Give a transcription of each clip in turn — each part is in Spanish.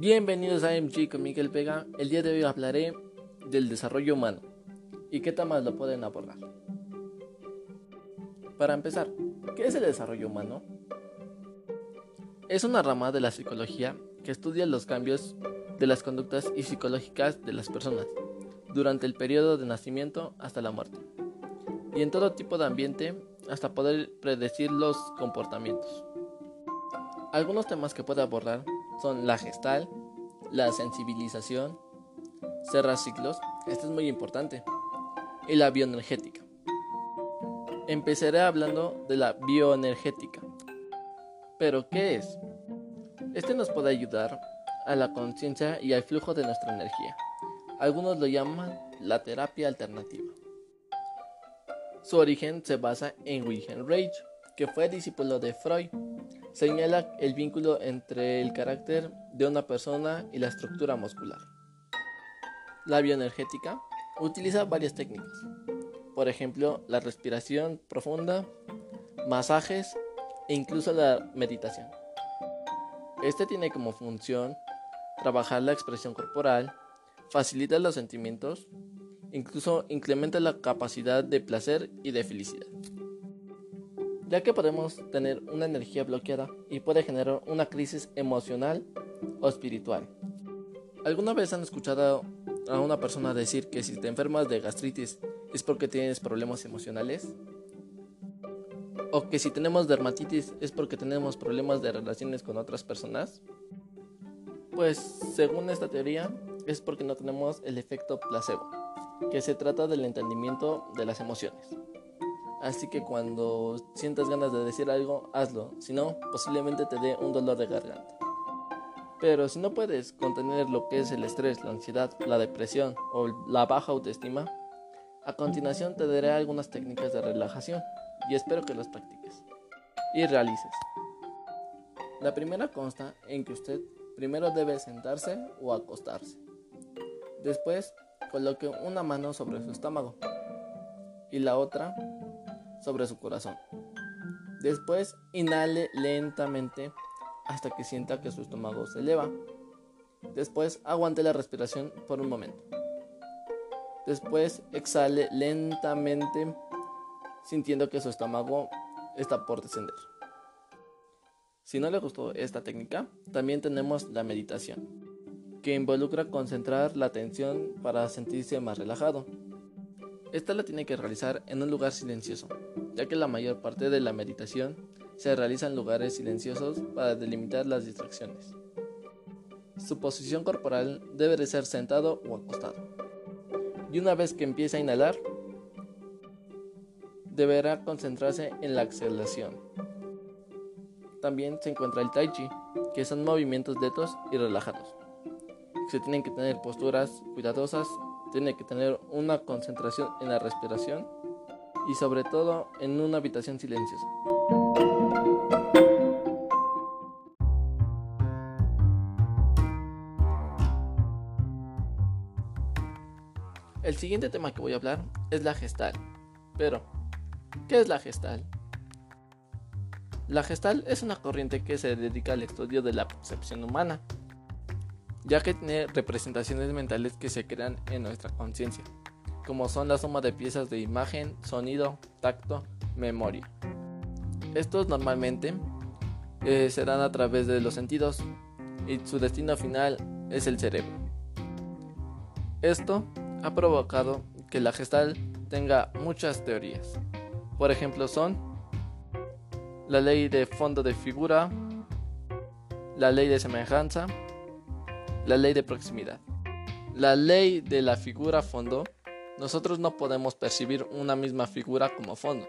Bienvenidos a MG con Miguel Vega. El día de hoy hablaré del desarrollo humano y qué temas lo pueden abordar. Para empezar, ¿qué es el desarrollo humano? Es una rama de la psicología que estudia los cambios de las conductas y psicológicas de las personas durante el periodo de nacimiento hasta la muerte y en todo tipo de ambiente hasta poder predecir los comportamientos. Algunos temas que puede abordar son la gestal, la sensibilización, cerrar ciclos, esto es muy importante, y la bioenergética. Empezaré hablando de la bioenergética. ¿Pero qué es? Este nos puede ayudar a la conciencia y al flujo de nuestra energía. Algunos lo llaman la terapia alternativa. Su origen se basa en Wilhelm Reich, que fue discípulo de Freud. Señala el vínculo entre el carácter de una persona y la estructura muscular. La bioenergética utiliza varias técnicas, por ejemplo, la respiración profunda, masajes e incluso la meditación. Este tiene como función trabajar la expresión corporal, facilita los sentimientos, incluso incrementa la capacidad de placer y de felicidad. Ya que podemos tener una energía bloqueada y puede generar una crisis emocional o espiritual. ¿Alguna vez han escuchado a una persona decir que si te enfermas de gastritis es porque tienes problemas emocionales? ¿O que si tenemos dermatitis es porque tenemos problemas de relaciones con otras personas? Pues según esta teoría es porque no tenemos el efecto placebo, que se trata del entendimiento de las emociones. Así que cuando sientas ganas de decir algo, hazlo, si no, posiblemente te dé un dolor de garganta. Pero si no puedes contener lo que es el estrés, la ansiedad, la depresión o la baja autoestima, a continuación te daré algunas técnicas de relajación y espero que las practiques y realices. La primera consta en que usted primero debe sentarse o acostarse. Después coloque una mano sobre su estómago y la otra sobre su corazón. Después inhale lentamente hasta que sienta que su estómago se eleva. Después aguante la respiración por un momento. Después exhale lentamente sintiendo que su estómago está por descender. Si no le gustó esta técnica, también tenemos la meditación, que involucra concentrar la atención para sentirse más relajado. Esta la tiene que realizar en un lugar silencioso, ya que la mayor parte de la meditación se realiza en lugares silenciosos para delimitar las distracciones. Su posición corporal debe de ser sentado o acostado. Y una vez que empiece a inhalar, deberá concentrarse en la exhalación también se encuentra el tai chi, que son movimientos lentos y relajados. Se tienen que tener posturas cuidadosas, tiene que tener una concentración en la respiración y sobre todo en una habitación silenciosa. El siguiente tema que voy a hablar es la gestal. Pero, ¿qué es la gestal? La gestal es una corriente que se dedica al estudio de la percepción humana, ya que tiene representaciones mentales que se crean en nuestra conciencia, como son la suma de piezas de imagen, sonido, tacto, memoria. Estos normalmente eh, se dan a través de los sentidos y su destino final es el cerebro. Esto ha provocado que la gestal tenga muchas teorías. Por ejemplo, son la ley de fondo de figura, la ley de semejanza, la ley de proximidad. La ley de la figura fondo, nosotros no podemos percibir una misma figura como fondo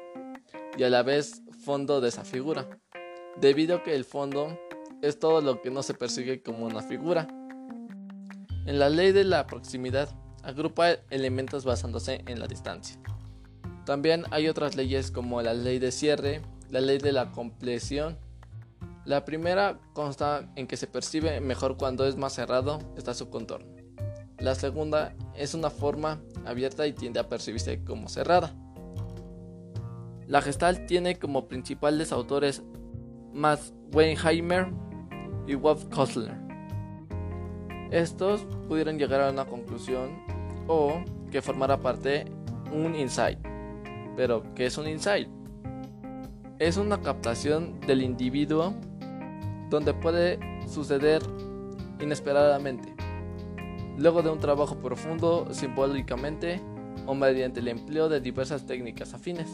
y a la vez fondo de esa figura, debido a que el fondo es todo lo que no se persigue como una figura. En la ley de la proximidad, agrupa elementos basándose en la distancia. También hay otras leyes como la ley de cierre, la ley de la compleción. La primera consta en que se percibe mejor cuando es más cerrado está su contorno. La segunda es una forma abierta y tiende a percibirse como cerrada. La Gestalt tiene como principales autores Max Weinheimer y Wolf Kostler. Estos pudieran llegar a una conclusión o que formara parte un insight. Pero, ¿qué es un insight? Es una captación del individuo donde puede suceder inesperadamente, luego de un trabajo profundo simbólicamente o mediante el empleo de diversas técnicas afines.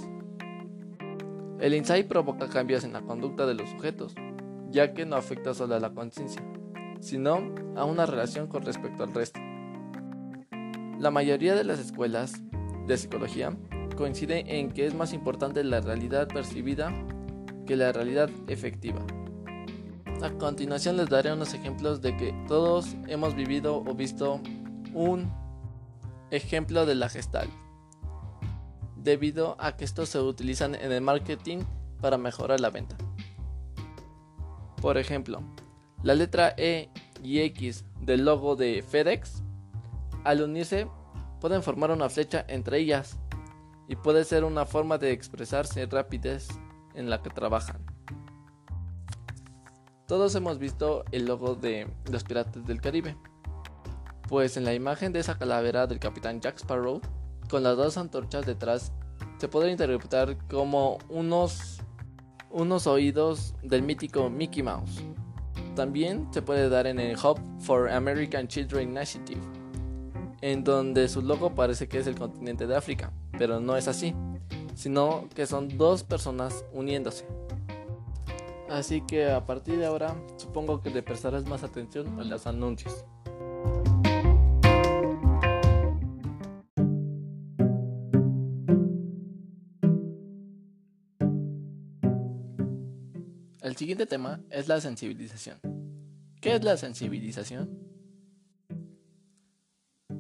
El insight provoca cambios en la conducta de los sujetos, ya que no afecta solo a la conciencia, sino a una relación con respecto al resto. La mayoría de las escuelas de psicología coinciden en que es más importante la realidad percibida que la realidad efectiva. A continuación les daré unos ejemplos de que todos hemos vivido o visto un ejemplo de la gestal, debido a que estos se utilizan en el marketing para mejorar la venta. Por ejemplo, la letra E y X del logo de FedEx, al unirse, pueden formar una flecha entre ellas y puede ser una forma de expresarse rapidez en la que trabajan. Todos hemos visto el logo de los Piratas del Caribe, pues en la imagen de esa calavera del capitán Jack Sparrow, con las dos antorchas detrás, se puede interpretar como unos unos oídos del mítico Mickey Mouse. También se puede dar en el Hub for American Children Initiative, en donde su logo parece que es el continente de África, pero no es así, sino que son dos personas uniéndose. Así que a partir de ahora supongo que le prestarás más atención a los anuncios. El siguiente tema es la sensibilización. ¿Qué es la sensibilización?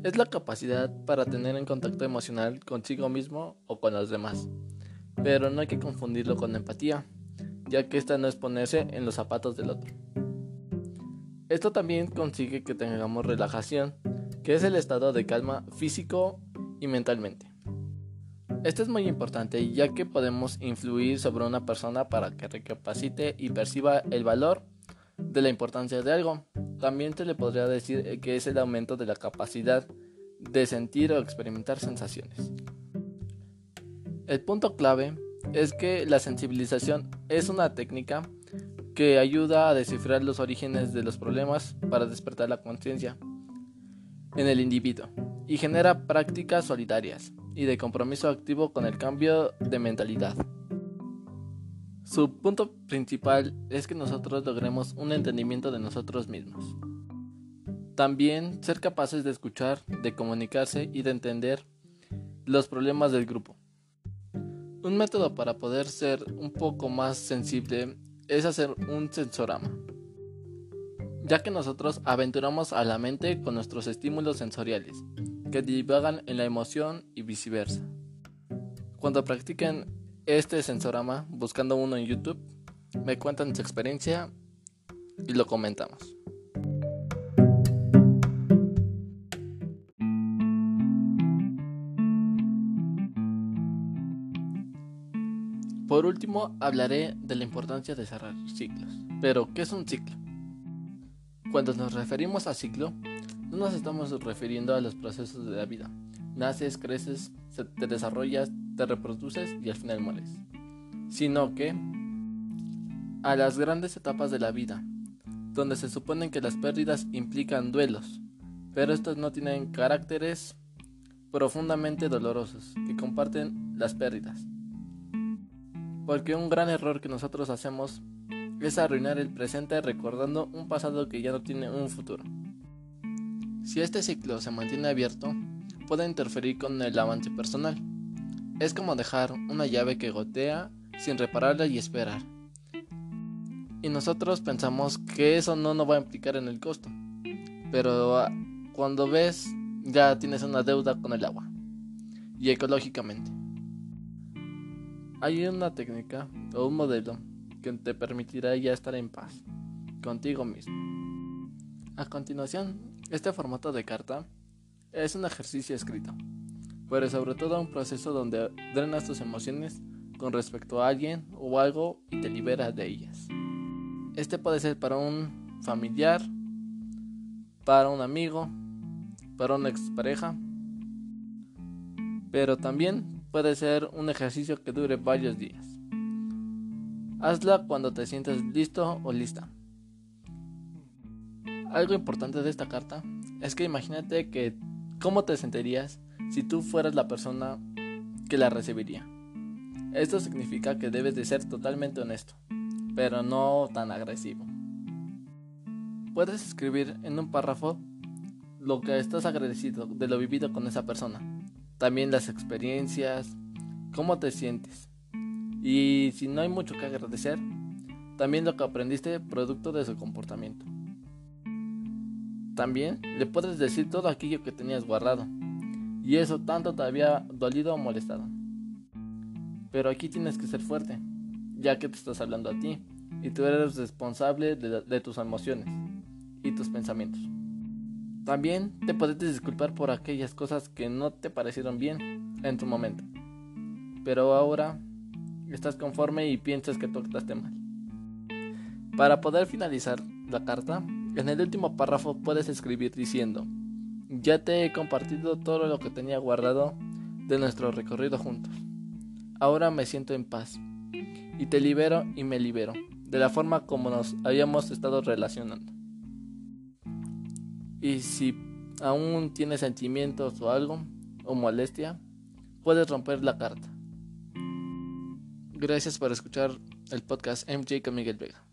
Es la capacidad para tener en contacto emocional consigo mismo o con los demás, pero no hay que confundirlo con empatía, ya que esta no es ponerse en los zapatos del otro. Esto también consigue que tengamos relajación, que es el estado de calma físico y mentalmente. Esto es muy importante ya que podemos influir sobre una persona para que recapacite y perciba el valor de la importancia de algo. También se le podría decir que es el aumento de la capacidad de sentir o experimentar sensaciones. El punto clave es que la sensibilización es una técnica que ayuda a descifrar los orígenes de los problemas para despertar la conciencia en el individuo y genera prácticas solidarias y de compromiso activo con el cambio de mentalidad. Su punto principal es que nosotros logremos un entendimiento de nosotros mismos. También ser capaces de escuchar, de comunicarse y de entender los problemas del grupo. Un método para poder ser un poco más sensible es hacer un sensorama, ya que nosotros aventuramos a la mente con nuestros estímulos sensoriales que divagan en la emoción y viceversa. Cuando practiquen este sensorama buscando uno en YouTube, me cuentan su experiencia y lo comentamos. Último, hablaré de la importancia de cerrar ciclos. Pero, ¿qué es un ciclo? Cuando nos referimos a ciclo, no nos estamos refiriendo a los procesos de la vida. Naces, creces, te desarrollas, te reproduces y al final mueres. Sino que a las grandes etapas de la vida, donde se supone que las pérdidas implican duelos, pero estos no tienen caracteres profundamente dolorosos que comparten las pérdidas. Porque un gran error que nosotros hacemos es arruinar el presente recordando un pasado que ya no tiene un futuro. Si este ciclo se mantiene abierto, puede interferir con el avance personal. Es como dejar una llave que gotea sin repararla y esperar. Y nosotros pensamos que eso no nos va a implicar en el costo. Pero ah, cuando ves, ya tienes una deuda con el agua. Y ecológicamente. Hay una técnica o un modelo que te permitirá ya estar en paz contigo mismo. A continuación, este formato de carta es un ejercicio escrito, pero sobre todo un proceso donde drenas tus emociones con respecto a alguien o algo y te liberas de ellas. Este puede ser para un familiar, para un amigo, para una expareja, pero también puede ser un ejercicio que dure varios días. Hazla cuando te sientas listo o lista. Algo importante de esta carta es que imagínate que cómo te sentirías si tú fueras la persona que la recibiría. Esto significa que debes de ser totalmente honesto, pero no tan agresivo. Puedes escribir en un párrafo lo que estás agradecido de lo vivido con esa persona, también las experiencias, cómo te sientes. Y si no hay mucho que agradecer, también lo que aprendiste producto de su comportamiento. También le puedes decir todo aquello que tenías guardado, y eso tanto te había dolido o molestado. Pero aquí tienes que ser fuerte, ya que te estás hablando a ti, y tú eres responsable de, de tus emociones y tus pensamientos. También te puedes disculpar por aquellas cosas que no te parecieron bien en tu momento. Pero ahora estás conforme y piensas que tú actuaste mal. Para poder finalizar la carta, en el último párrafo puedes escribir diciendo, ya te he compartido todo lo que tenía guardado de nuestro recorrido juntos. Ahora me siento en paz y te libero y me libero de la forma como nos habíamos estado relacionando. Y si aún tienes sentimientos o algo, o molestia, puedes romper la carta. Gracias por escuchar el podcast MJ con Miguel Vega.